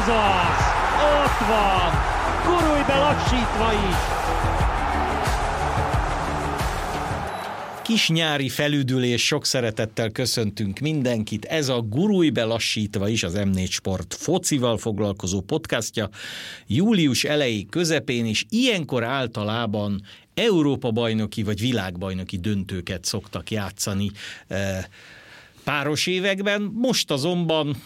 Ez az! Ott van! Gurulj be lassítva is! Kis nyári felüdülés, sok szeretettel köszöntünk mindenkit. Ez a Gurulj belassítva is az M4 Sport focival foglalkozó podcastja. Július elejé közepén is ilyenkor általában Európa bajnoki vagy világbajnoki döntőket szoktak játszani eh, páros években. Most azonban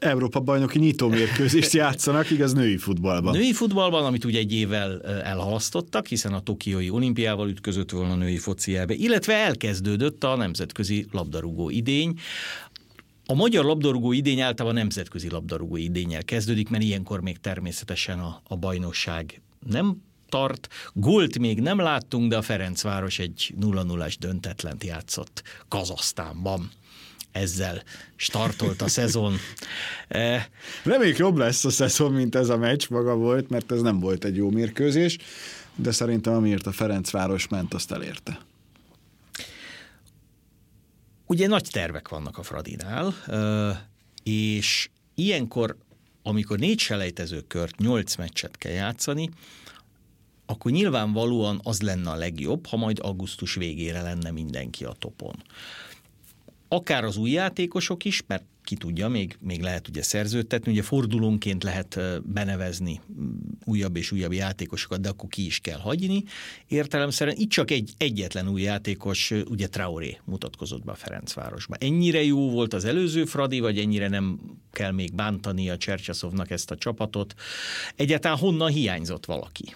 Európa bajnoki nyitómérkőzést játszanak, igaz, női futballban. Női futballban, amit ugye egy évvel elhalasztottak, hiszen a Tokiói olimpiával ütközött volna a női fociába, illetve elkezdődött a nemzetközi labdarúgó idény, a magyar labdarúgó idény általában nemzetközi labdarúgó idényel kezdődik, mert ilyenkor még természetesen a, a bajnokság nem tart. Gólt még nem láttunk, de a Ferencváros egy 0-0-as döntetlent játszott Kazasztánban ezzel startolt a szezon. E, Reméljük jobb lesz a szezon, mint ez a meccs maga volt, mert ez nem volt egy jó mérkőzés, de szerintem amiért a Ferencváros ment, azt elérte. Ugye nagy tervek vannak a Fradinál, és ilyenkor, amikor négy selejtezőkört, nyolc meccset kell játszani, akkor nyilvánvalóan az lenne a legjobb, ha majd augusztus végére lenne mindenki a topon akár az új játékosok is, mert ki tudja, még, még lehet ugye szerződtetni, ugye fordulónként lehet benevezni mm, újabb és újabb játékosokat, de akkor ki is kell hagyni. Értelemszerűen itt csak egy egyetlen új játékos, ugye Traoré mutatkozott be a Ferencvárosba. Ennyire jó volt az előző Fradi, vagy ennyire nem kell még bántani a Csercsaszovnak ezt a csapatot? Egyáltalán honnan hiányzott valaki?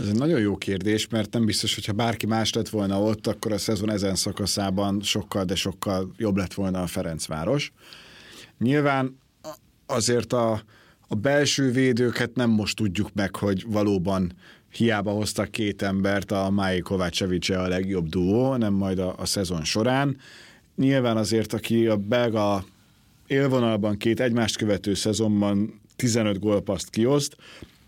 Ez egy nagyon jó kérdés, mert nem biztos, hogyha bárki más lett volna ott, akkor a szezon ezen szakaszában sokkal, de sokkal jobb lett volna a Ferencváros. Nyilván azért a, a belső védőket nem most tudjuk meg, hogy valóban hiába hoztak két embert, a Máj Kovácsevics a legjobb duó, nem majd a, a szezon során. Nyilván azért, aki a belga élvonalban két egymást követő szezonban 15 gólpaszt kioszt,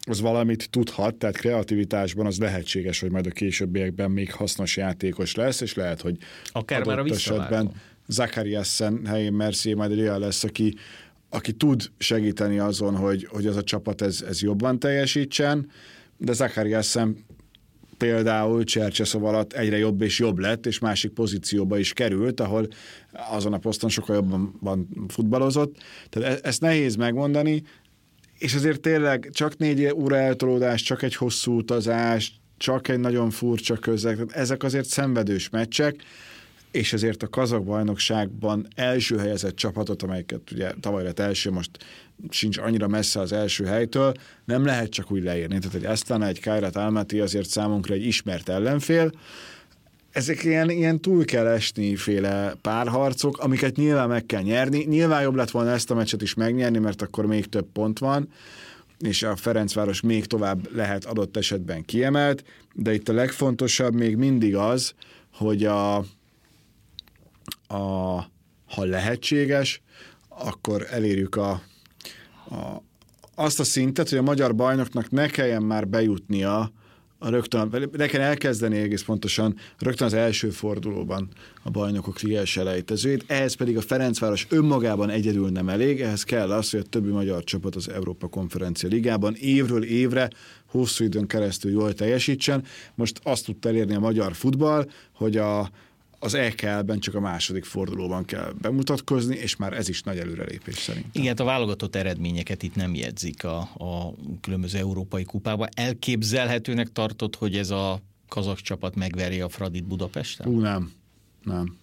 az valamit tudhat, tehát kreativitásban az lehetséges, hogy majd a későbbiekben még hasznos játékos lesz, és lehet, hogy akár már a esetben Zachariasen helyén Mercier majd olyan lesz, aki, aki tud segíteni azon, hogy, hogy az a csapat ez, ez jobban teljesítsen, de Zachariasen például Csercseszov alatt egyre jobb és jobb lett, és másik pozícióba is került, ahol azon a poszton sokkal jobban futballozott. Tehát e- ezt nehéz megmondani, és azért tényleg csak négy óra eltolódás, csak egy hosszú utazás, csak egy nagyon furcsa közeg, tehát ezek azért szenvedős meccsek, és ezért a kazak bajnokságban első helyezett csapatot, amelyiket ugye tavaly lett első, most sincs annyira messze az első helytől, nem lehet csak úgy leírni. Tehát egy Esztana, egy Kairat Almaty azért számunkra egy ismert ellenfél, ezek ilyen, ilyen túl kell esni féle párharcok, amiket nyilván meg kell nyerni. Nyilván jobb lett volna ezt a meccset is megnyerni, mert akkor még több pont van, és a Ferencváros még tovább lehet adott esetben kiemelt, de itt a legfontosabb még mindig az, hogy a, a ha lehetséges, akkor elérjük a, a, azt a szintet, hogy a magyar bajnoknak ne kelljen már bejutnia a rögtön, ne kell elkezdeni egész pontosan rögtön az első fordulóban a bajnokok liges elejtezőjét, ehhez pedig a Ferencváros önmagában egyedül nem elég, ehhez kell az, hogy a többi magyar csapat az Európa Konferencia Ligában évről évre hosszú időn keresztül jól teljesítsen. Most azt tudta elérni a magyar futball, hogy a, az EKL-ben csak a második fordulóban kell bemutatkozni, és már ez is nagy előrelépés szerint. Igen, a válogatott eredményeket itt nem jegyzik a, a különböző európai kupába. Elképzelhetőnek tartott, hogy ez a kazak csapat megveri a Fradit Budapesten? Ú, nem. Nem.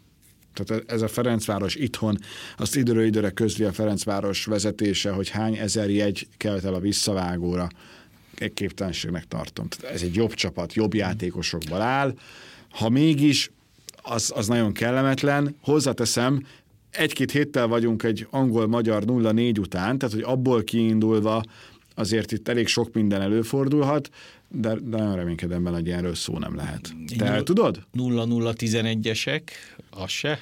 Tehát ez a Ferencváros itthon, azt időről időre közli a Ferencváros vezetése, hogy hány ezer jegy kelt el a visszavágóra. Képtelenségnek tartom. Tehát ez egy jobb csapat, jobb játékosokból áll. Ha mégis az, az nagyon kellemetlen. Hozzáteszem, egy-két héttel vagyunk egy angol-magyar 0-4 után, tehát hogy abból kiindulva azért itt elég sok minden előfordulhat, de, de nagyon reménykedem benne, hogy erről szó nem lehet. Te el tudod? 0-0-11-esek, az se?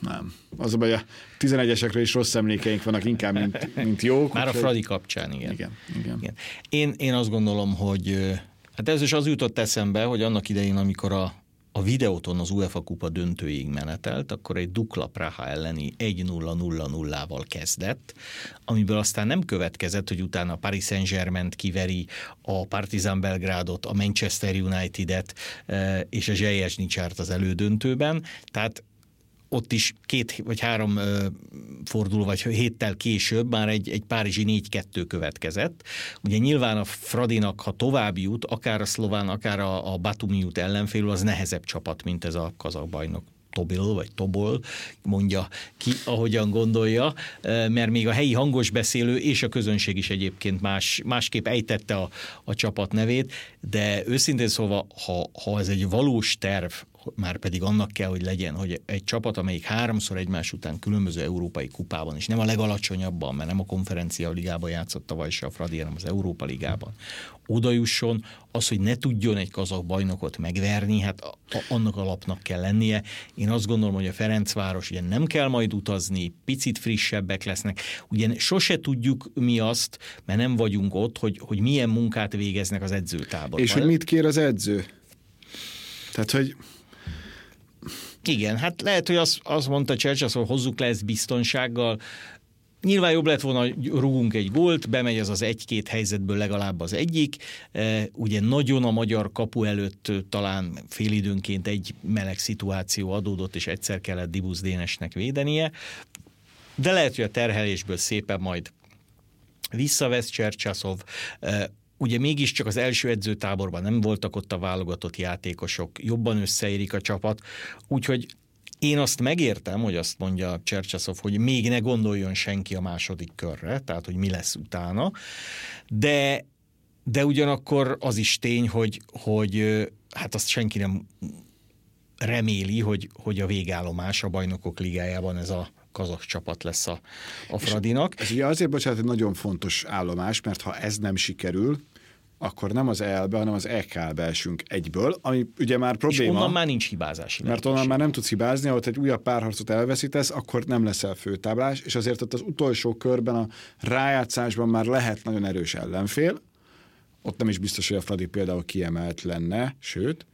Nem. Az a baj, a 11-esekről is rossz emlékeink vannak inkább, mint, mint jók. Már a Fradi kapcsán, igen. Igen, igen. igen. Én, én azt gondolom, hogy hát ez is az jutott eszembe, hogy annak idején, amikor a a videóton az UEFA kupa döntőig menetelt, akkor egy Dukla Praha elleni 1-0-0-0-val kezdett, amiből aztán nem következett, hogy utána a Paris Saint-Germain kiveri a Partizan Belgrádot, a Manchester United-et eh, és a Zselyesnicsárt az elődöntőben, tehát ott is két vagy három forduló, vagy héttel később már egy, egy párizsi 4-2 következett. Ugye nyilván a Fradinak, ha tovább jut, akár a szlován, akár a, a Batumi jut ellenfélül, az nehezebb csapat, mint ez a kazak bajnok. Tobil vagy Tobol, mondja ki, ahogyan gondolja, mert még a helyi hangos beszélő és a közönség is egyébként más, másképp ejtette a, a csapat nevét, de őszintén szóval, ha, ha ez egy valós terv, már pedig annak kell, hogy legyen, hogy egy csapat, amelyik háromszor egymás után különböző európai kupában, és nem a legalacsonyabban, mert nem a konferencia ligában játszott tavaly se a Fradi, hanem az Európa ligában, oda jusson, az, hogy ne tudjon egy kazak bajnokot megverni, hát a, a, annak alapnak kell lennie. Én azt gondolom, hogy a Ferencváros ugye nem kell majd utazni, picit frissebbek lesznek. Ugye sose tudjuk mi azt, mert nem vagyunk ott, hogy, hogy milyen munkát végeznek az edzőtáborban. És hogy mit kér az edző? Tehát, hogy igen, hát lehet, hogy azt, azt mondta Churchill, hogy hozzuk le ezt biztonsággal, Nyilván jobb lett volna, hogy rúgunk egy gólt, bemegy az az egy-két helyzetből legalább az egyik. E, ugye nagyon a magyar kapu előtt talán félidőnként egy meleg szituáció adódott, és egyszer kellett Dibusz Dénesnek védenie. De lehet, hogy a terhelésből szépen majd visszavesz Csercsaszov, e, ugye mégiscsak az első edzőtáborban nem voltak ott a válogatott játékosok, jobban összeérik a csapat, úgyhogy én azt megértem, hogy azt mondja Csercsaszov, hogy még ne gondoljon senki a második körre, tehát hogy mi lesz utána, de, de ugyanakkor az is tény, hogy, hogy hát azt senki nem reméli, hogy, hogy a végállomás a bajnokok ligájában ez a kazak csapat lesz a, a Fradinak. Ez ugye azért, bocsánat, egy nagyon fontos állomás, mert ha ez nem sikerül, akkor nem az EL-be, hanem az EK-be esünk egyből, ami ugye már probléma. És onnan már nincs hibázási Mert onnan már nem tudsz hibázni, ahol egy újabb párharcot elveszítesz, akkor nem leszel főtáblás, és azért ott az utolsó körben a rájátszásban már lehet nagyon erős ellenfél, ott nem is biztos, hogy a Fradi például kiemelt lenne, sőt,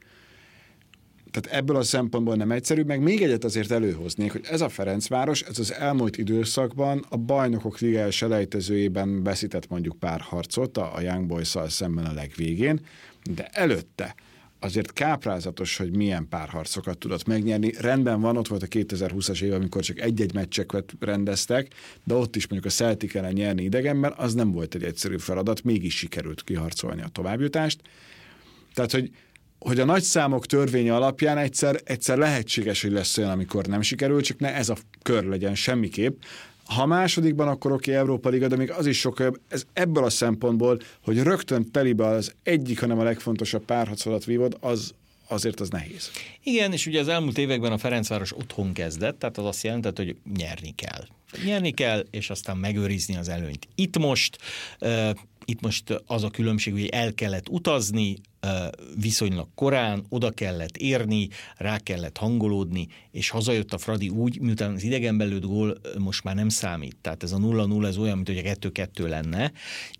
tehát ebből a szempontból nem egyszerű, meg még egyet azért előhoznék, hogy ez a Ferencváros, ez az elmúlt időszakban a bajnokok ligája selejtezőjében beszített mondjuk pár harcot a Young boys szemben a legvégén, de előtte azért káprázatos, hogy milyen párharcokat tudott megnyerni. Rendben van, ott volt a 2020-as év, amikor csak egy-egy meccseket rendeztek, de ott is mondjuk a Celtic ellen nyerni idegenben, az nem volt egy egyszerű feladat, mégis sikerült kiharcolni a továbbjutást. Tehát, hogy hogy a nagy számok törvénye alapján egyszer, egyszer lehetséges, hogy lesz olyan, amikor nem sikerül, csak ne ez a kör legyen semmiképp. Ha másodikban, akkor oké, okay, Európa Liga, de még az is sokkal Ez ebből a szempontból, hogy rögtön telibe az egyik, hanem a legfontosabb párharcodat vívod, az, azért az nehéz. Igen, és ugye az elmúlt években a Ferencváros otthon kezdett, tehát az azt jelentett, hogy nyerni kell. Nyerni kell, és aztán megőrizni az előnyt. Itt most, itt most az a különbség, hogy el kellett utazni, viszonylag korán, oda kellett érni, rá kellett hangolódni, és hazajött a Fradi úgy, miután az idegen belőtt gól most már nem számít. Tehát ez a 0-0 ez olyan, mint hogy a 2-2 lenne.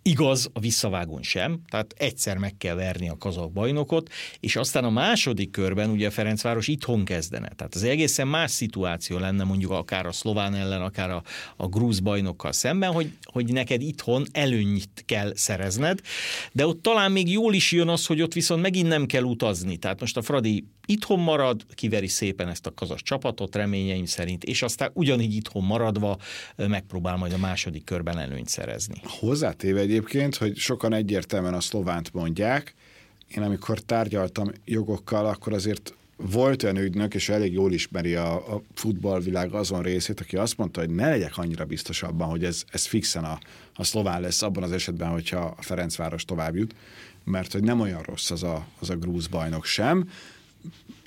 Igaz, a visszavágón sem, tehát egyszer meg kell verni a kazak bajnokot, és aztán a második körben ugye a Ferencváros itthon kezdene. Tehát az egészen más szituáció lenne mondjuk akár a szlován ellen, akár a, a grúz bajnokkal szemben, hogy, hogy neked itthon előnyt kell szerezned, de ott talán még jól is jön az, hogy ott viszont megint nem kell utazni. Tehát most a Fradi itthon marad, kiveri szépen ezt a kazas csapatot reményeim szerint, és aztán ugyanígy itthon maradva megpróbál majd a második körben előnyt szerezni. Hozzátéve egyébként, hogy sokan egyértelműen a szlovánt mondják, én amikor tárgyaltam jogokkal, akkor azért volt olyan ügynök, és elég jól ismeri a, a futballvilág azon részét, aki azt mondta, hogy ne legyek annyira biztos abban, hogy ez, ez fixen a, a szlován lesz abban az esetben, hogyha a Ferencváros tovább jut mert hogy nem olyan rossz az a, az a grúz bajnok sem.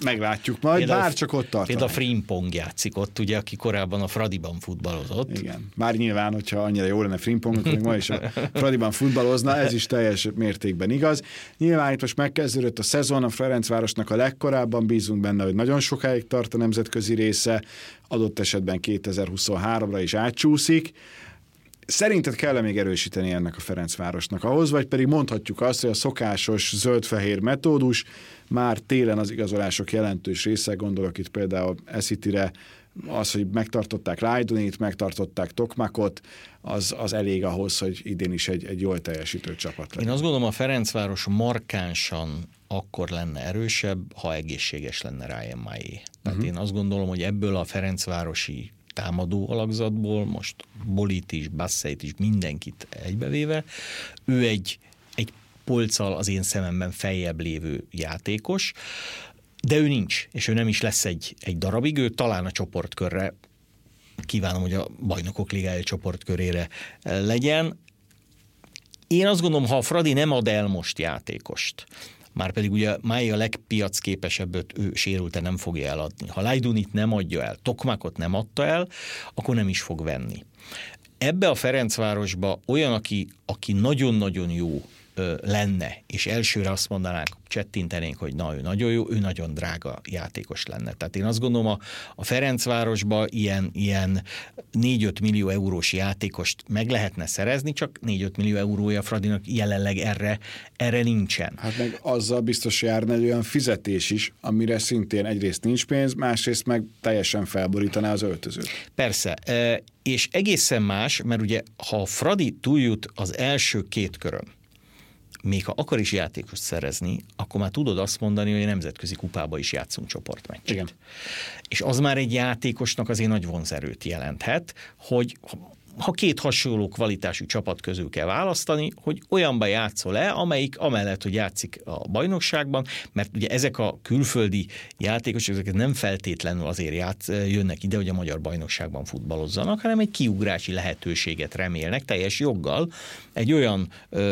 Meglátjuk majd, például, bár csak ott tart. Például a Frimpong játszik ott, ugye, aki korábban a Fradiban futballozott. Igen. Már nyilván, hogyha annyira jó lenne Frimpong, akkor ma is a Fradiban futballozna, ez is teljes mértékben igaz. Nyilván itt most megkezdődött a szezon, a Ferencvárosnak a legkorábban bízunk benne, hogy nagyon sokáig tart a nemzetközi része, adott esetben 2023-ra is átcsúszik Szerinted kell még erősíteni ennek a Ferencvárosnak ahhoz, vagy pedig mondhatjuk azt, hogy a szokásos zöld-fehér metódus már télen az igazolások jelentős része, gondolok itt például Eszitire, az, hogy megtartották Lajdonit, megtartották Tokmakot, az, az elég ahhoz, hogy idén is egy, egy jól teljesítő csapat legyen. Én azt gondolom, a Ferencváros markánsan akkor lenne erősebb, ha egészséges lenne Ryan Mai. Tehát uh-huh. én azt gondolom, hogy ebből a Ferencvárosi támadó alakzatból, most Bolit is, Basszeit is, mindenkit egybevéve, ő egy polccal az én szememben feljebb lévő játékos, de ő nincs, és ő nem is lesz egy, egy darabig, ő talán a csoportkörre kívánom, hogy a bajnokok ligája csoportkörére legyen. Én azt gondolom, ha a Fradi nem ad el most játékost, már pedig ugye Mai a legpiacképesebbet ő sérülte nem fogja eladni. Ha Lajdunit nem adja el, Tokmakot nem adta el, akkor nem is fog venni. Ebbe a Ferencvárosba olyan, aki, aki nagyon-nagyon jó lenne, és elsőre azt mondanák, csettintenénk, hogy na, ő nagyon jó, ő nagyon drága játékos lenne. Tehát én azt gondolom, a, a Ferencvárosba ilyen, ilyen 4-5 millió eurós játékost meg lehetne szerezni, csak 4-5 millió eurója Fradinak jelenleg erre, erre nincsen. Hát meg azzal biztos járna egy olyan fizetés is, amire szintén egyrészt nincs pénz, másrészt meg teljesen felborítaná az öltözőt. Persze, és egészen más, mert ugye ha Fradi túljut az első két körön, még ha akar is játékost szerezni, akkor már tudod azt mondani, hogy a nemzetközi kupába is játszunk csoportmeccset. Igen. És az már egy játékosnak azért nagy vonzerőt jelenthet, hogy ha két hasonló kvalitású csapat közül kell választani, hogy olyanba játszol-e, amelyik amellett, hogy játszik a bajnokságban, mert ugye ezek a külföldi játékosok, ezek nem feltétlenül azért játsz, jönnek ide, hogy a magyar bajnokságban futballozzanak, hanem egy kiugrási lehetőséget remélnek teljes joggal egy olyan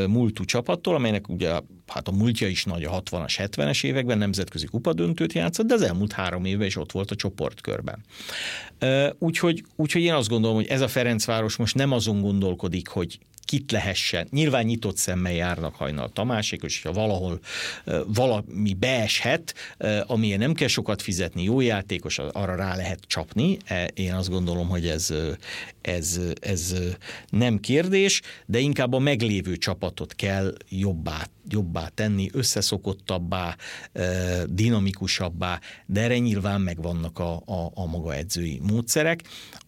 múltú csapattól, amelynek ugye hát a múltja is nagy a 60-as, 70-es években nemzetközi kupadöntőt játszott, de az elmúlt három évben is ott volt a csoportkörben. Úgyhogy, úgyhogy én azt gondolom, hogy ez a Ferencváros most nem azon gondolkodik, hogy kit lehessen. Nyilván nyitott szemmel járnak hajnal Tamásék, és ha valahol valami beeshet, amilyen nem kell sokat fizetni, jó játékos, arra rá lehet csapni. E, én azt gondolom, hogy ez, ez, ez nem kérdés, de inkább a meglévő csapatot kell jobbá, jobbá tenni, összeszokottabbá, dinamikusabbá, de erre nyilván megvannak a, a, a maga edzői módszerek.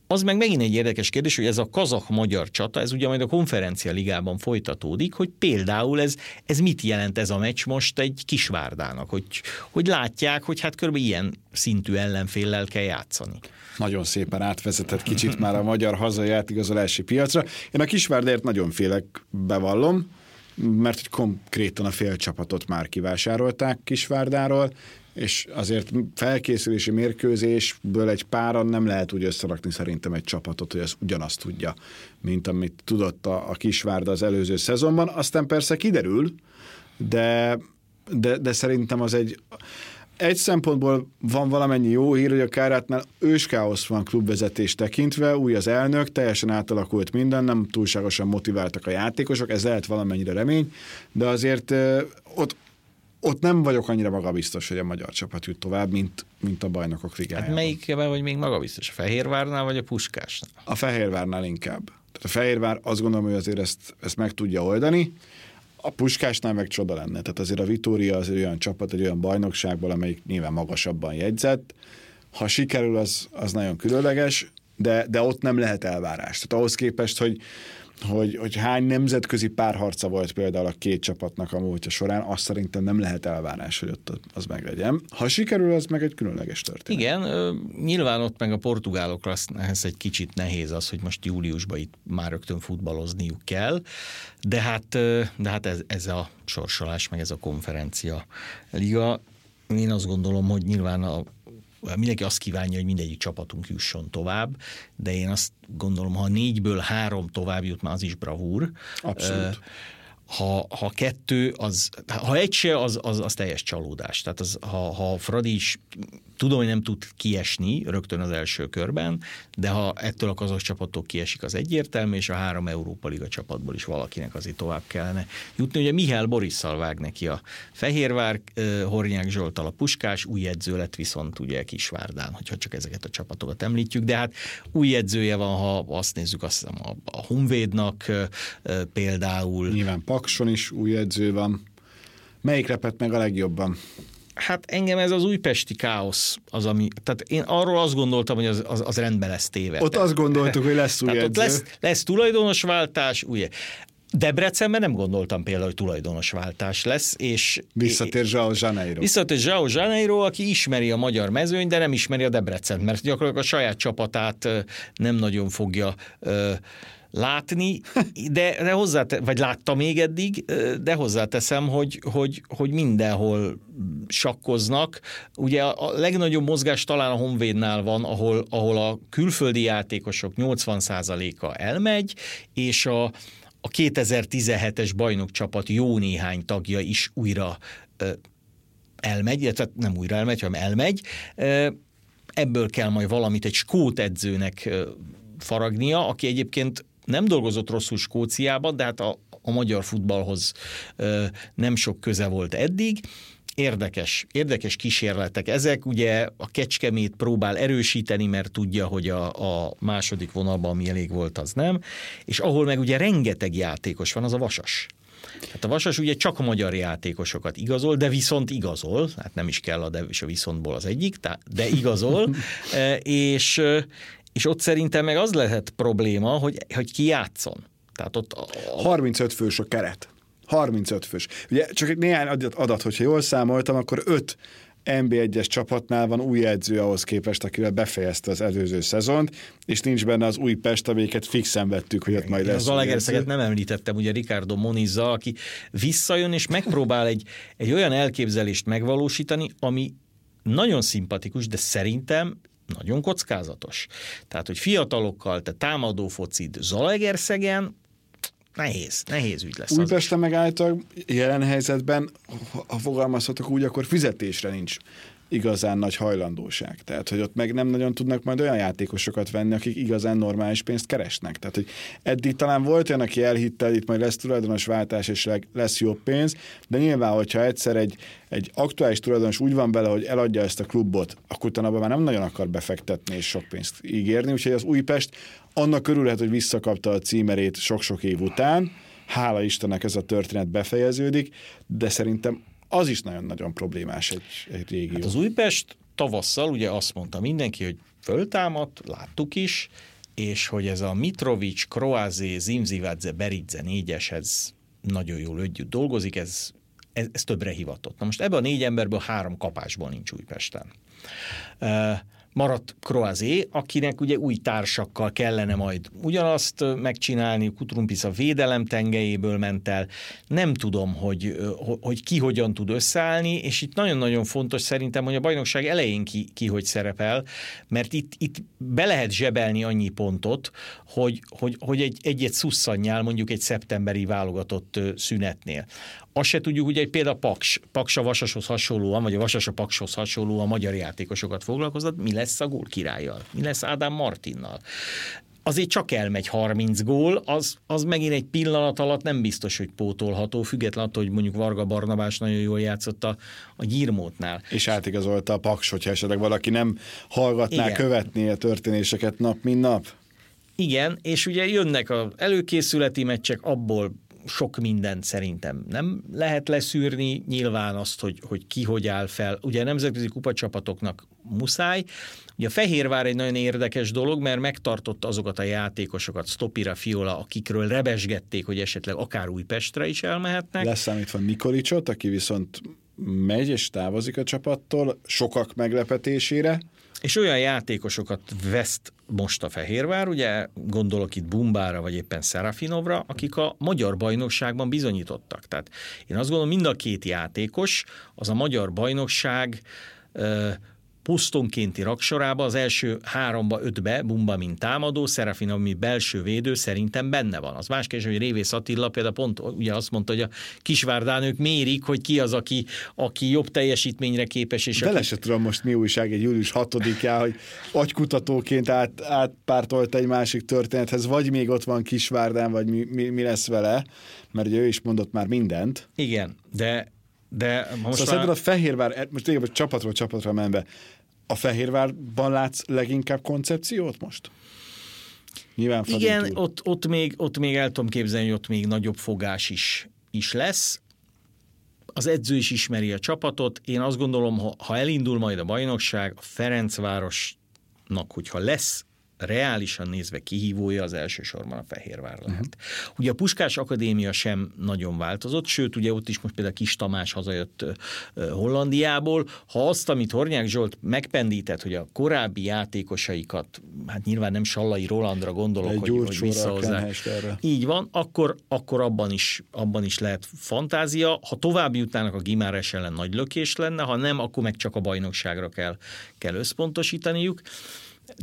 Az meg megint egy érdekes kérdés, hogy ez a kazak-magyar csata, ez ugye majd a konferencia ligában folytatódik, hogy például ez, ez mit jelent ez a meccs most egy kisvárdának, hogy, hogy látják, hogy hát körülbelül ilyen szintű ellenféllel kell játszani. Nagyon szépen átvezetett kicsit már a magyar hazai átigazolási piacra. Én a kisvárdért nagyon félek, bevallom, mert hogy konkrétan a fél csapatot már kivásárolták Kisvárdáról, és azért felkészülési mérkőzésből egy páran nem lehet úgy összerakni szerintem egy csapatot, hogy ez ugyanazt tudja, mint amit tudott a, a Kisvárda az előző szezonban. Aztán persze kiderül, de, de, de szerintem az egy egy szempontból van valamennyi jó hír, hogy a Kárátnál őskáosz van klubvezetés tekintve, új az elnök, teljesen átalakult minden, nem túlságosan motiváltak a játékosok, ez lehet valamennyire remény, de azért ott ott nem vagyok annyira magabiztos, hogy a magyar csapat jut tovább, mint, mint a bajnokok ligájában. Hát melyikben vagy még magabiztos? A Fehérvárnál vagy a Puskásnál? A Fehérvárnál inkább. Tehát a Fehérvár azt gondolom, hogy azért ezt, ezt meg tudja oldani. A Puskásnál meg csoda lenne. Tehát azért a Vitória az egy olyan csapat, egy olyan bajnokságból, amelyik nyilván magasabban jegyzett. Ha sikerül, az, az nagyon különleges, de, de ott nem lehet elvárás. Tehát ahhoz képest, hogy hogy, hogy hány nemzetközi párharca volt például a két csapatnak a múltja során, azt szerintem nem lehet elvárás, hogy ott az meglegyen. Ha sikerül, az meg egy különleges történet. Igen, nyilván ott meg a portugálokra ez egy kicsit nehéz az, hogy most júliusban itt már rögtön futballozniuk kell, de hát, de hát ez, ez a sorsolás, meg ez a konferencia liga. Én azt gondolom, hogy nyilván a mindenki azt kívánja, hogy mindegyik csapatunk jusson tovább, de én azt gondolom, ha négyből három tovább jut, már az is bravúr. Abszolút. ha, ha kettő, az, ha egy se, az, az, az teljes csalódás. Tehát az, ha, ha Fradi is tudom, hogy nem tud kiesni rögtön az első körben, de ha ettől a kazak csapattól kiesik, az egyértelmű, és a három Európa Liga csapatból is valakinek azért tovább kellene jutni. Ugye Mihály Borisszal vág neki a Fehérvár, Hornyák Zsoltal a Puskás, új edző lett viszont ugye Kisvárdán, hogyha csak ezeket a csapatokat említjük, de hát új edzője van, ha azt nézzük, azt hiszem a, a Honvédnak például. Nyilván Pakson is új edző van. Melyik repett meg a legjobban? Hát engem ez az újpesti káosz az, ami, tehát én arról azt gondoltam, hogy az, az, az rendben lesz téve. Ott azt gondoltuk, hogy lesz új tehát. Ott lesz, lesz tulajdonosváltás, új. Debrecenben nem gondoltam például, hogy tulajdonosváltás lesz. És visszatér Zsao Janeiro. Visszatér Zsao Janeiro, aki ismeri a magyar mezőny, de nem ismeri a Debrecen, mert gyakorlatilag a saját csapatát nem nagyon fogja látni, de, de hozzá, vagy látta még eddig, de hozzáteszem, hogy, hogy, hogy mindenhol sakkoznak. Ugye a legnagyobb mozgás talán a Honvédnál van, ahol, ahol a külföldi játékosok 80%-a elmegy, és a, a 2017-es bajnokcsapat jó néhány tagja is újra elmegy, illetve nem újra elmegy, hanem elmegy. Ebből kell majd valamit egy skót edzőnek faragnia, aki egyébként nem dolgozott rosszul Skóciában, de hát a, a magyar futballhoz ö, nem sok köze volt eddig. Érdekes, érdekes kísérletek ezek. Ugye a Kecskemét próbál erősíteni, mert tudja, hogy a, a második vonalban, ami elég volt, az nem. És ahol meg ugye rengeteg játékos van, az a Vasas. Hát a Vasas ugye csak a magyar játékosokat igazol, de viszont igazol, hát nem is kell a de és a viszontból az egyik, de igazol, és, és ott szerintem meg az lehet probléma, hogy, hogy ki játszon. Tehát ott a... 35 fős a keret. 35 fős. Ugye csak néhány adat, hogyha jól számoltam, akkor 5 NB1-es csapatnál van új edző ahhoz képest, akivel befejezte az előző szezont, és nincs benne az új Pest, amiket fixen vettük, hogy ott majd lesz. Az Alegerszeget nem említettem, ugye Ricardo Monizza, aki visszajön és megpróbál egy, egy olyan elképzelést megvalósítani, ami nagyon szimpatikus, de szerintem nagyon kockázatos. Tehát, hogy fiatalokkal te támadó focid Zalaegerszegen, nehéz, nehéz ügy lesz. Újpesten meg által jelen helyzetben, ha fogalmazhatok úgy, akkor fizetésre nincs igazán nagy hajlandóság. Tehát, hogy ott meg nem nagyon tudnak majd olyan játékosokat venni, akik igazán normális pénzt keresnek. Tehát, hogy eddig talán volt olyan, aki elhitte, hogy itt majd lesz tulajdonos váltás, és lesz jobb pénz, de nyilván, hogyha egyszer egy, egy aktuális tulajdonos úgy van bele, hogy eladja ezt a klubot, akkor utána már nem nagyon akar befektetni és sok pénzt ígérni, úgyhogy az Újpest annak örülhet, hogy visszakapta a címerét sok-sok év után, hála Istennek ez a történet befejeződik, de szerintem az is nagyon-nagyon problémás egy, egy régió. Hát az Újpest tavasszal ugye azt mondta mindenki, hogy föltámadt, láttuk is, és hogy ez a Mitrovic, Kroázé, Zimzivadze, Beridze négyes, ez nagyon jól együtt dolgozik, ez, ez, ez többre hivatott. Na most ebben a négy emberből három kapásból nincs Újpesten maradt Kroazé, akinek ugye új társakkal kellene majd ugyanazt megcsinálni, Kutrumpis a védelem tengelyéből ment el, nem tudom, hogy, hogy ki hogyan tud összeállni, és itt nagyon-nagyon fontos szerintem, hogy a bajnokság elején ki, ki hogy szerepel, mert itt, itt be lehet zsebelni annyi pontot, hogy, hogy, hogy egy, egy-egy szusszanyjál mondjuk egy szeptemberi válogatott szünetnél. Azt se tudjuk, hogy egy például Paks, Paks a Vasashoz hasonlóan, vagy a Vasas a Pakshoz hasonlóan a magyar játékosokat foglalkoztat, mi lesz a gól királlyal, mi lesz Ádám Martinnal azért csak elmegy 30 gól, az, az megint egy pillanat alatt nem biztos, hogy pótolható, függetlenül attól, hogy mondjuk Varga Barnabás nagyon jól játszott a, a gyírmótnál. És átigazolta a Paks, hogyha esetleg valaki nem hallgatná Igen. követni a történéseket nap, mint nap. Igen, és ugye jönnek az előkészületi meccsek, abból sok mindent szerintem nem lehet leszűrni, nyilván azt, hogy, hogy ki hogy áll fel. Ugye a nemzetközi kupacsapatoknak muszáj. Ugye a Fehérvár egy nagyon érdekes dolog, mert megtartotta azokat a játékosokat, Stopira, Fiola, akikről rebesgették, hogy esetleg akár Újpestre is elmehetnek. Leszámítva Nikolicsot, aki viszont megy és távozik a csapattól, sokak meglepetésére. És olyan játékosokat veszt most a Fehérvár, ugye gondolok itt Bumbára, vagy éppen Szerafinovra, akik a magyar bajnokságban bizonyítottak. Tehát én azt gondolom, mind a két játékos az a magyar bajnokság posztonkénti raksorába, az első háromba, ötbe, Bumba, mint támadó, Szerafin, ami belső védő, szerintem benne van. Az más kérdés, hogy Révész Attila például pont ugye azt mondta, hogy a Kisvárdán ők mérik, hogy ki az, aki, aki jobb teljesítményre képes. És Bele aki... se tudom most mi újság egy július 6-án, hogy agykutatóként át, átpártolt egy másik történethez, vagy még ott van Kisvárdán, vagy mi, mi, mi lesz vele, mert ugye ő is mondott már mindent. Igen, de de most szóval már... a Fehérvár, most tényleg csapatról csapatra menve, a Fehérvárban látsz leginkább koncepciót most? Nyilván Igen, ott, ott, még, ott még el tudom képzelni, hogy ott még nagyobb fogás is, is lesz. Az edző is ismeri a csapatot. Én azt gondolom, ha elindul majd a bajnokság, a Ferencvárosnak, hogyha lesz reálisan nézve kihívója az elsősorban a Fehérvár lehet. Uh-huh. Ugye a Puskás Akadémia sem nagyon változott, sőt, ugye ott is most például Kis Tamás hazajött Hollandiából. Ha azt, amit Hornyák Zsolt megpendített, hogy a korábbi játékosaikat, hát nyilván nem Sallai Rolandra gondolok, Egy hogy, hogy visszahozzák. Így van, akkor, akkor abban, is, abban is lehet fantázia. Ha tovább jutnának a Gimáres ellen nagy lökés lenne, ha nem, akkor meg csak a bajnokságra kell, kell összpontosítaniuk.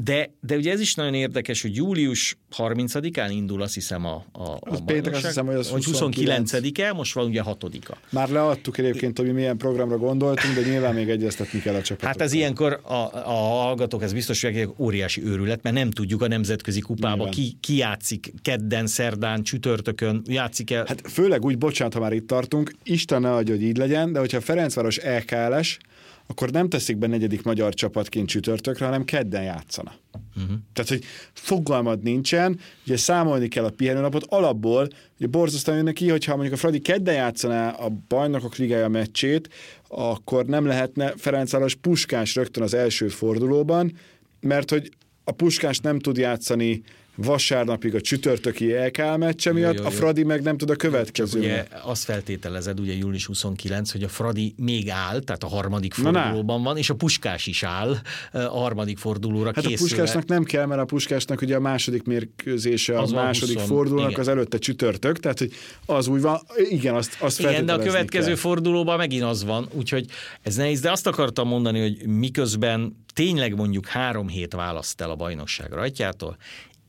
De, de ugye ez is nagyon érdekes, hogy július 30-án indul azt hiszem a, a, a péntek, azt hiszem, hogy az 29 e most van ugye 6-a. Már leadtuk egyébként, hogy milyen programra gondoltunk, de nyilván még egyeztetni kell a csapatot. Hát ez ilyenkor a, a hallgatók, ez biztos, hogy óriási őrület, mert nem tudjuk a nemzetközi kupába ki, ki játszik kedden, szerdán, csütörtökön, játszik el. Hát főleg úgy, bocsánat, ha már itt tartunk, Isten ne adja, hogy így legyen, de hogyha Ferencváros EKLS, akkor nem teszik be negyedik magyar csapatként csütörtökre, hanem kedden játszana. Uh-huh. Tehát, hogy fogalmad nincsen, ugye számolni kell a pihenőnapot, alapból ugye borzasztóan jön neki, hogyha mondjuk a Fradi kedden játszaná a bajnokok ligája meccsét, akkor nem lehetne Ferencváros Puskás rögtön az első fordulóban, mert hogy a Puskás nem tud játszani vasárnapig a csütörtöki EK meccse miatt, jó, jó, a Fradi meg nem tud a következő. Ugye azt feltételezed, ugye július 29, hogy a Fradi még áll, tehát a harmadik fordulóban van, és a Puskás is áll a harmadik fordulóra Hát készülve. a Puskásnak nem kell, mert a Puskásnak ugye a második mérkőzése az a második 20, fordulónak igen. az előtte csütörtök, tehát hogy az úgy van, igen, azt, azt Igen, de a következő kell. fordulóban megint az van, úgyhogy ez nehéz, de azt akartam mondani, hogy miközben tényleg mondjuk három hét választ el a bajnokság rajtjától,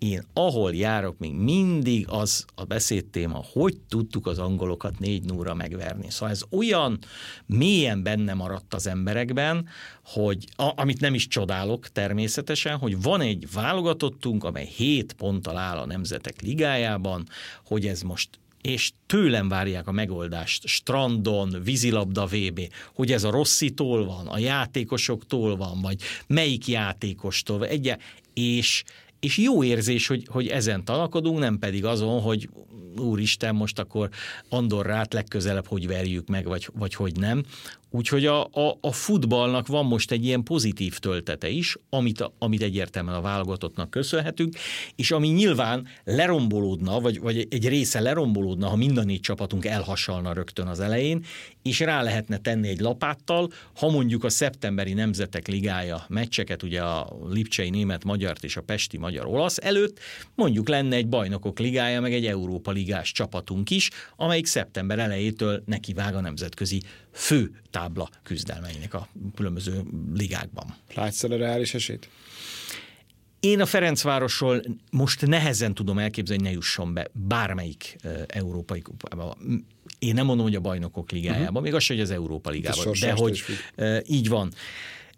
én ahol járok, még mindig az a beszédtéma, hogy tudtuk az angolokat négy núra megverni. Szóval ez olyan mélyen benne maradt az emberekben, hogy a, amit nem is csodálok természetesen, hogy van egy válogatottunk, amely hét ponttal áll a Nemzetek Ligájában, hogy ez most és tőlem várják a megoldást, strandon, vízilabda VB, hogy ez a Rosszitól van, a játékosoktól van, vagy melyik játékostól, egy, és és jó érzés, hogy, hogy ezen talakodunk, nem pedig azon, hogy úristen, most akkor Andorrát legközelebb hogy verjük meg, vagy, vagy hogy nem. Úgyhogy a, a, a futballnak van most egy ilyen pozitív töltete is, amit, amit egyértelműen a válogatottnak köszönhetünk, és ami nyilván lerombolódna, vagy, vagy egy része lerombolódna, ha mind a négy csapatunk elhasalna rögtön az elején, és rá lehetne tenni egy lapáttal, ha mondjuk a szeptemberi Nemzetek Ligája meccseket, ugye a Lipcsei német magyart és a Pesti magyar olasz előtt, mondjuk lenne egy bajnokok ligája, meg egy Európa ligás csapatunk is, amelyik szeptember elejétől nekivág a nemzetközi fő tábla küzdelmeinek a különböző ligákban. Látsz a reális esélyt? Én a Ferencvárosról most nehezen tudom elképzelni, hogy ne jusson be bármelyik európai kupába. Én nem mondom, hogy a bajnokok ligájában, uh-huh. még az hogy az Európa ligában, de hogy így van.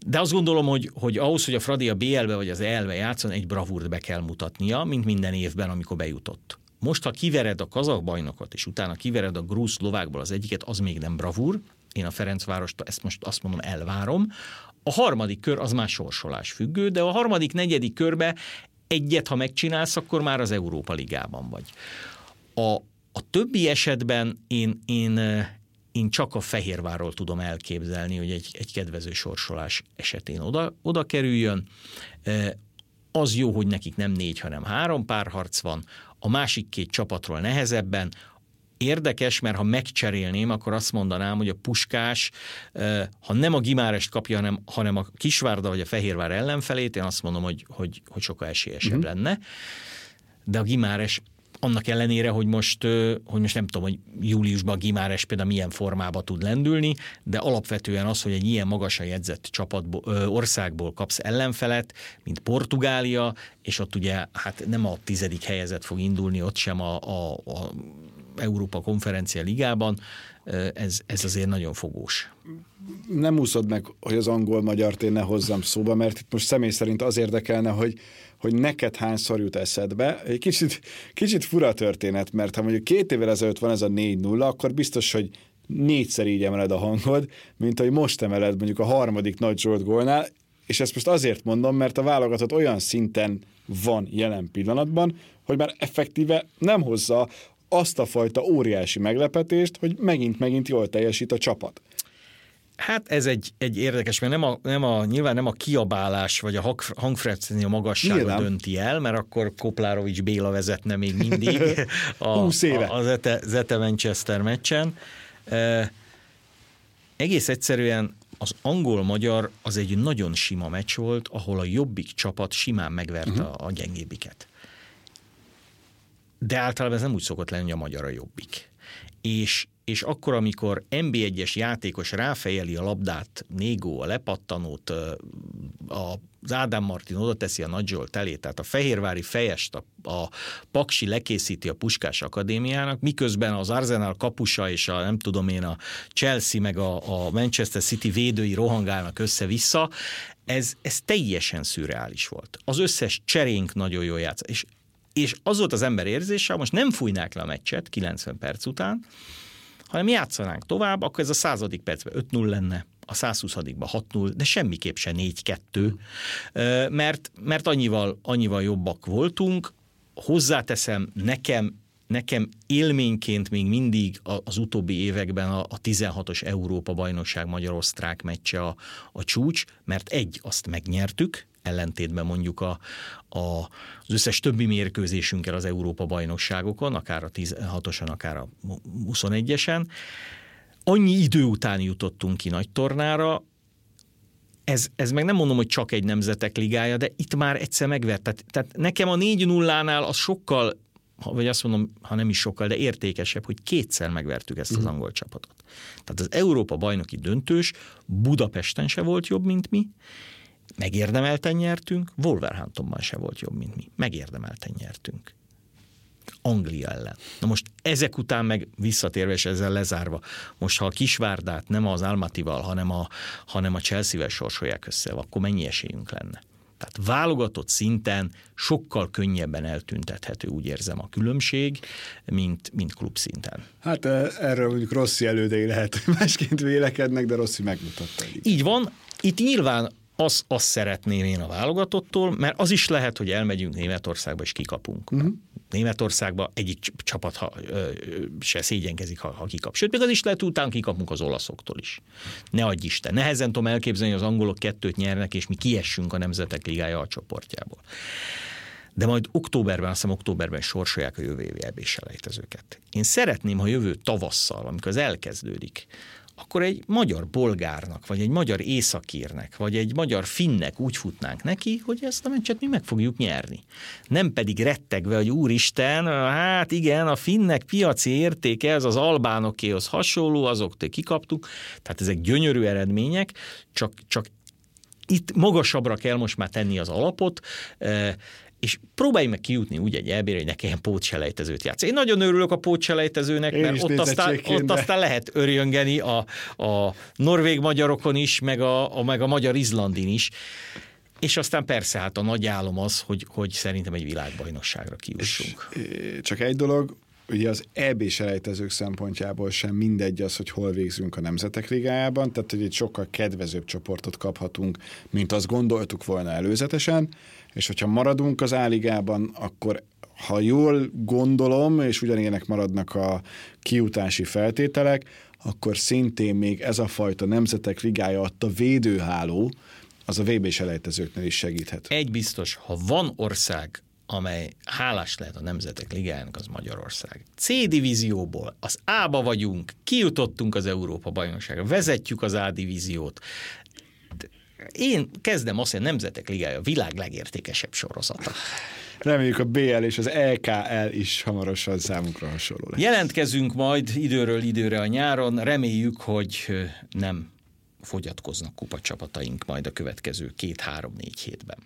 De azt gondolom, hogy, hogy ahhoz, hogy a Fradi a BL-be vagy az EL-be játszon, egy bravúrt be kell mutatnia, mint minden évben, amikor bejutott. Most, ha kivered a kazak bajnokot, és utána kivered a grúz szlovákból az egyiket, az még nem bravúr. Én a Ferencvárost ezt most azt mondom, elvárom. A harmadik kör az már sorsolás függő, de a harmadik, negyedik körbe egyet, ha megcsinálsz, akkor már az Európa Ligában vagy. A, a többi esetben én, én, én csak a Fehérvárról tudom elképzelni, hogy egy, egy kedvező sorsolás esetén oda, oda kerüljön. Az jó, hogy nekik nem négy, hanem három párharc van, a másik két csapatról nehezebben, Érdekes, mert ha megcserélném, akkor azt mondanám, hogy a Puskás, ha nem a Gimárest kapja, hanem, hanem a Kisvárda vagy a Fehérvár ellenfelét, én azt mondom, hogy, hogy, hogy sokkal esélyesebb uh-huh. lenne. De a Gimáres annak ellenére, hogy most, hogy most nem tudom, hogy júliusban Gimáres például milyen formába tud lendülni, de alapvetően az, hogy egy ilyen magasan jegyzett csapatból, országból kapsz ellenfelet, mint Portugália, és ott ugye hát nem a tizedik helyezett fog indulni, ott sem a, a, a Európa Konferencia Ligában, ez, ez azért nagyon fogós. Nem úszod meg, hogy az angol-magyart én ne hozzam szóba, mert itt most személy szerint az érdekelne, hogy, hogy neked hányszor jut eszedbe. Egy kicsit, kicsit fura történet, mert ha mondjuk két évvel ezelőtt van ez a 4-0, akkor biztos, hogy négyszer így emeled a hangod, mint hogy most emeled mondjuk a harmadik nagy Zsolt gólnál, és ezt most azért mondom, mert a válogatott olyan szinten van jelen pillanatban, hogy már effektíve nem hozza azt a fajta óriási meglepetést, hogy megint-megint jól teljesít a csapat. Hát ez egy, egy érdekes, mert nem a, nem a, nyilván nem a kiabálás vagy a hangfrekvencia magassága nyilván. dönti el, mert akkor Koplárovics Béla vezetne még mindig a, éve. a, a Zete, Zete Manchester meccsen. E, egész egyszerűen az angol-magyar az egy nagyon sima meccs volt, ahol a jobbik csapat simán megverte uh-huh. a gyengébbiket de általában ez nem úgy szokott lenni, hogy a magyar a jobbik. És, és akkor, amikor NB1-es játékos ráfejeli a labdát, Négó, a lepattanót, az Ádám Martin oda teszi a Nagy Zsolt elé, tehát a Fehérvári fejest a, a Paksi lekészíti a Puskás Akadémiának, miközben az Arsenal kapusa és a nem tudom én a Chelsea meg a, a Manchester City védői rohangálnak össze-vissza, ez, ez teljesen szürreális volt. Az összes cserénk nagyon jól játszott. És és az volt az ember érzése, most nem fújnák le a meccset 90 perc után, hanem játszanánk tovább, akkor ez a századik percben 5-0 lenne, a 120-ba 6-0, de semmiképp se 4-2, mert, mert annyival, annyival jobbak voltunk. Hozzáteszem, nekem nekem élményként még mindig az utóbbi években a, a 16-os Európa bajnokság magyar-osztrák meccse a, a csúcs, mert egy, azt megnyertük, ellentétben mondjuk a, a, az összes többi mérkőzésünkkel az Európa bajnokságokon, akár a 16-osan, akár a 21-esen. Annyi idő után jutottunk ki nagy tornára, ez, ez meg nem mondom, hogy csak egy nemzetek ligája, de itt már egyszer megvert. Tehát, tehát nekem a 4 0 nál az sokkal, vagy azt mondom, ha nem is sokkal, de értékesebb, hogy kétszer megvertük ezt az mhm. angol csapatot. Tehát az Európa bajnoki döntős Budapesten se volt jobb, mint mi, Megérdemelten nyertünk, Wolverhamptonban se volt jobb, mint mi. Megérdemelten nyertünk. Anglia ellen. Na most ezek után meg visszatérve és ezzel lezárva, most ha a Kisvárdát nem az Almatival, hanem a, hanem a Chelsea-vel sorsolják össze, akkor mennyi esélyünk lenne? Tehát válogatott szinten sokkal könnyebben eltüntethető, úgy érzem a különbség, mint, mint klub szinten. Hát erről mondjuk Rossi elődei lehet másként vélekednek, de Rossi megmutatta. Így van. Itt nyilván az, azt szeretném én a válogatottól, mert az is lehet, hogy elmegyünk Németországba és kikapunk. Uh-huh. Németországba egyik csapat ha, ö, se szégyenkezik, ha, ha kikap. Sőt, még az is lehet, hogy után kikapunk az olaszoktól is. Ne adj Isten. Nehezen tudom elképzelni, hogy az angolok kettőt nyernek, és mi kiessünk a Nemzetek Ligája a csoportjából. De majd októberben, azt hiszem októberben sorsolják a jövő évi selejtezőket. Én szeretném, ha jövő tavasszal, amikor az elkezdődik, akkor egy magyar bolgárnak, vagy egy magyar északírnek, vagy egy magyar finnek úgy futnánk neki, hogy ezt a meccset mi meg fogjuk nyerni. Nem pedig rettegve, hogy úristen, hát igen, a finnek piaci értéke, ez az albánokéhoz hasonló, azoktól kikaptuk, tehát ezek gyönyörű eredmények, csak, csak itt magasabbra kell most már tenni az alapot, és próbálj meg kijutni úgy egy elbére, hogy ne kelljen pótselejtezőt játszani. Én nagyon örülök a pótselejtezőnek, mert ott aztán, ott aztán lehet örjöngeni a, a norvég magyarokon is, meg a, a, meg a magyar izlandin is. És aztán persze hát a nagy álom az, hogy, hogy szerintem egy világbajnokságra kijussunk. Csak egy dolog, ugye az EB selejtezők szempontjából sem mindegy az, hogy hol végzünk a Nemzetek Ligájában, tehát hogy egy sokkal kedvezőbb csoportot kaphatunk, mint azt gondoltuk volna előzetesen, és hogyha maradunk az áligában, akkor ha jól gondolom, és ugyanilyenek maradnak a kiutási feltételek, akkor szintén még ez a fajta nemzetek ligája adta védőháló, az a VB selejtezőknél is segíthet. Egy biztos, ha van ország, amely hálás lehet a Nemzetek Ligájának, az Magyarország. C divízióból az A-ba vagyunk, kijutottunk az Európa bajnokságra, vezetjük az A divíziót, én kezdem azt, hogy a Nemzetek Ligája a világ legértékesebb sorozata. reméljük a BL és az EKL is hamarosan számunkra hasonló lesz. Jelentkezünk majd időről időre a nyáron, reméljük, hogy nem fogyatkoznak kupacsapataink majd a következő két-három-négy hétben.